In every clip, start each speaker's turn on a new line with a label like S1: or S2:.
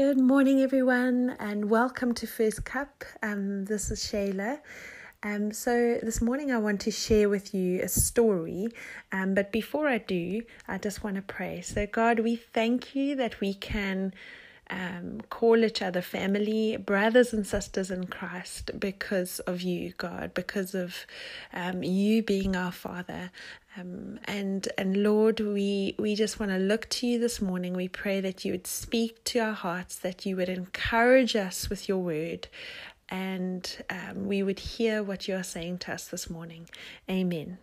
S1: Good morning, everyone, and welcome to First Cup. Um, this is Shayla. Um, so, this morning I want to share with you a story. Um, but before I do, I just want to pray. So, God, we thank you that we can um, call each other family, brothers and sisters in Christ because of you, God, because of um, you being our Father. Um, and and Lord, we we just want to look to you this morning. We pray that you would speak to our hearts, that you would encourage us with your word, and um, we would hear what you are saying to us this morning. Amen.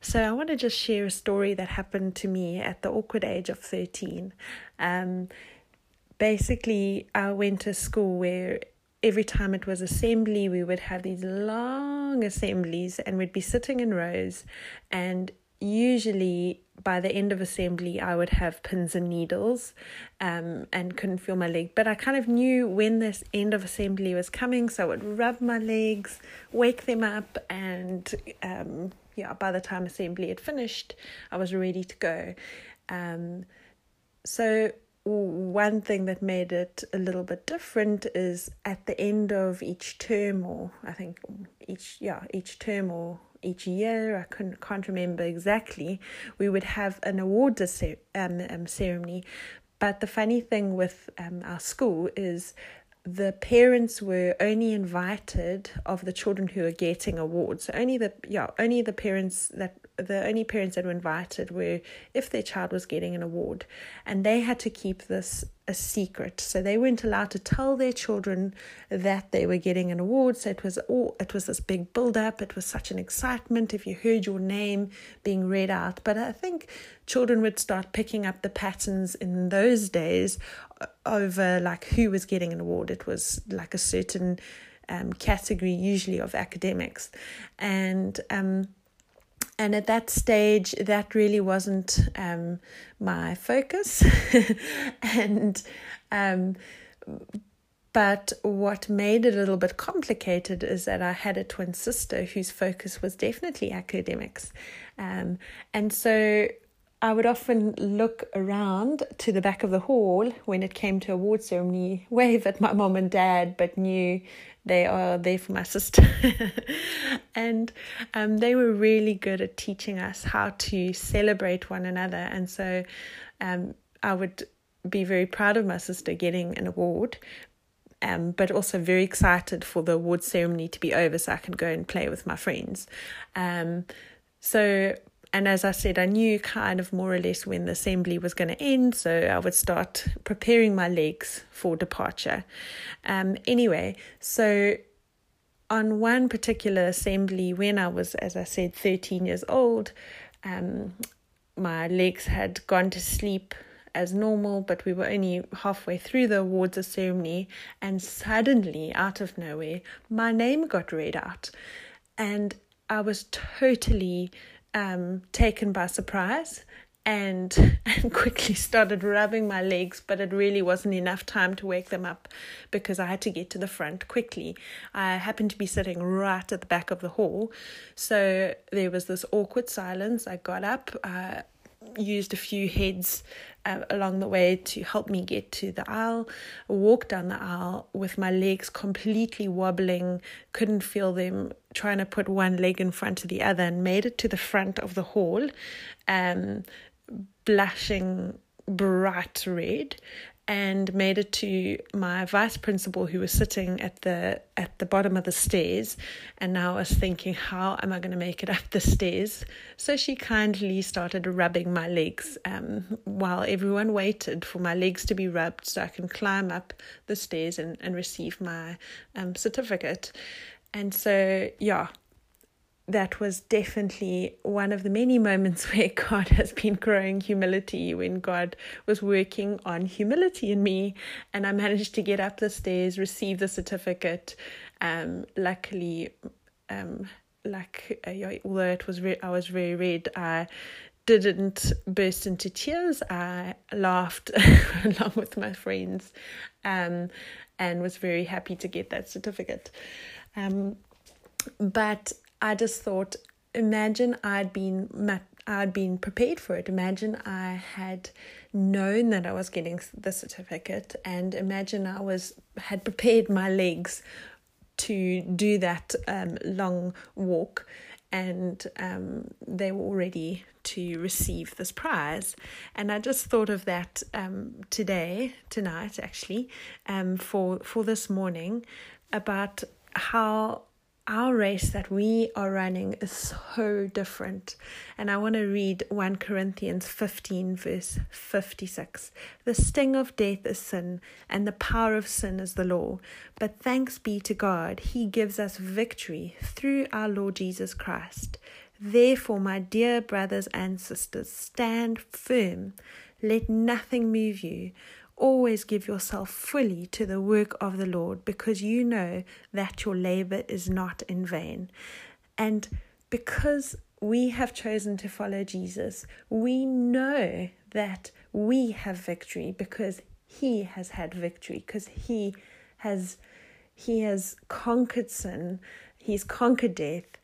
S1: So I want to just share a story that happened to me at the awkward age of thirteen. Um, basically, I went to school where every time it was assembly, we would have these long assemblies and we'd be sitting in rows. And usually by the end of assembly, I would have pins and needles um, and couldn't feel my leg. But I kind of knew when this end of assembly was coming, so I would rub my legs, wake them up, and um, yeah, by the time assembly had finished, I was ready to go. Um, so one thing that made it a little bit different is at the end of each term or i think each yeah each term or each year i couldn't, can't remember exactly we would have an award um, um, ceremony but the funny thing with um, our school is the parents were only invited of the children who are getting awards. So only the yeah, only the parents that the only parents that were invited were if their child was getting an award, and they had to keep this a secret. So they weren't allowed to tell their children that they were getting an award. So it was all it was this big build up. It was such an excitement if you heard your name being read out. But I think children would start picking up the patterns in those days over like who was getting an award. It was like a certain um, category, usually of academics, and um, and at that stage, that really wasn't um, my focus, and um, but what made it a little bit complicated is that I had a twin sister whose focus was definitely academics, um, and so I would often look around to the back of the hall when it came to award ceremony, wave at my mom and dad, but knew they are there for my sister. and um, they were really good at teaching us how to celebrate one another. And so um, I would be very proud of my sister getting an award, um, but also very excited for the award ceremony to be over so I can go and play with my friends. Um, so and as I said, I knew kind of more or less when the assembly was going to end, so I would start preparing my legs for departure. Um, anyway, so on one particular assembly, when I was, as I said, 13 years old, um, my legs had gone to sleep as normal, but we were only halfway through the awards ceremony, and suddenly, out of nowhere, my name got read out. And I was totally um, taken by surprise and and quickly started rubbing my legs, but it really wasn't enough time to wake them up because I had to get to the front quickly. I happened to be sitting right at the back of the hall, so there was this awkward silence. I got up, uh, used a few heads uh, along the way to help me get to the aisle. Walked down the aisle with my legs completely wobbling, couldn't feel them, trying to put one leg in front of the other, and made it to the front of the hall, um, blushing bright red and made it to my vice principal who was sitting at the at the bottom of the stairs. And now I was thinking how am I going to make it up the stairs? So she kindly started rubbing my legs um, while everyone waited for my legs to be rubbed so I can climb up the stairs and, and receive my um, certificate. And so yeah that was definitely one of the many moments where God has been growing humility, when God was working on humility in me. And I managed to get up the stairs, receive the certificate. Um, luckily, um, like uh, although it was re- I was very red, I didn't burst into tears. I laughed along with my friends, um, and was very happy to get that certificate. Um, but I just thought, imagine I'd been I'd been prepared for it. Imagine I had known that I was getting the certificate, and imagine I was had prepared my legs to do that um, long walk, and um, they were all ready to receive this prize. And I just thought of that um, today, tonight, actually, um, for for this morning, about how our race that we are running is so different. And I want to read 1 Corinthians 15, verse 56. The sting of death is sin, and the power of sin is the law. But thanks be to God, He gives us victory through our Lord Jesus Christ. Therefore, my dear brothers and sisters, stand firm. Let nothing move you. Always give yourself fully to the work of the Lord because you know that your labor is not in vain. And because we have chosen to follow Jesus, we know that we have victory because he has had victory because he has he has conquered sin, he's conquered death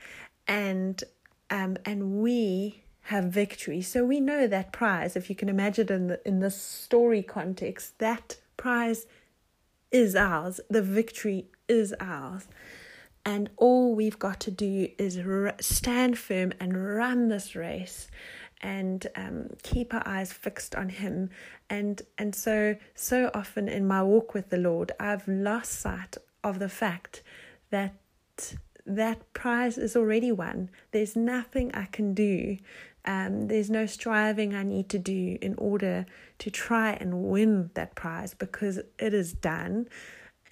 S1: and um and we have victory. So we know that prize, if you can imagine in the, in this story context, that prize is ours. The victory is ours. And all we've got to do is stand firm and run this race and um, keep our eyes fixed on him and and so so often in my walk with the lord i've lost sight of the fact that that prize is already won. There's nothing i can do. Um, there's no striving I need to do in order to try and win that prize because it is done.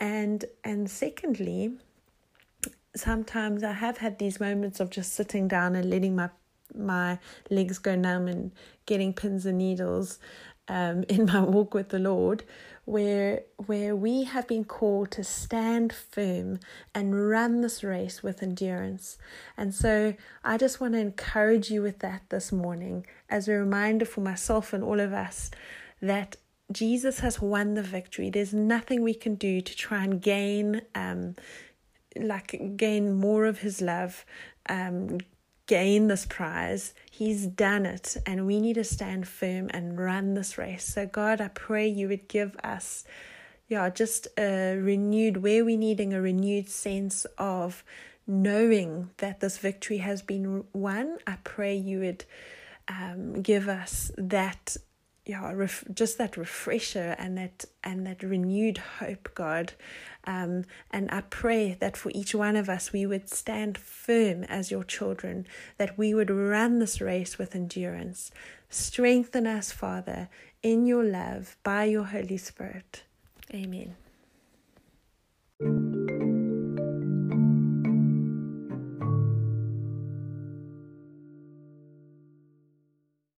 S1: And and secondly, sometimes I have had these moments of just sitting down and letting my my legs go numb and getting pins and needles um, in my walk with the Lord, where where we have been called to stand firm and run this race with endurance. And so I just want to encourage you with that this morning as a reminder for myself and all of us that Jesus has won the victory. There's nothing we can do to try and gain um like gain more of his love, um, gain this prize. He's done it, and we need to stand firm and run this race. So, God, I pray you would give us, yeah, just a renewed, where we're needing a renewed sense of knowing that this victory has been won. I pray you would um, give us that yeah, ref- just that refresher and that and that renewed hope, God. Um, and I pray that for each one of us, we would stand firm as your children, that we would run this race with endurance. Strengthen us, Father, in your love by your Holy Spirit. Amen.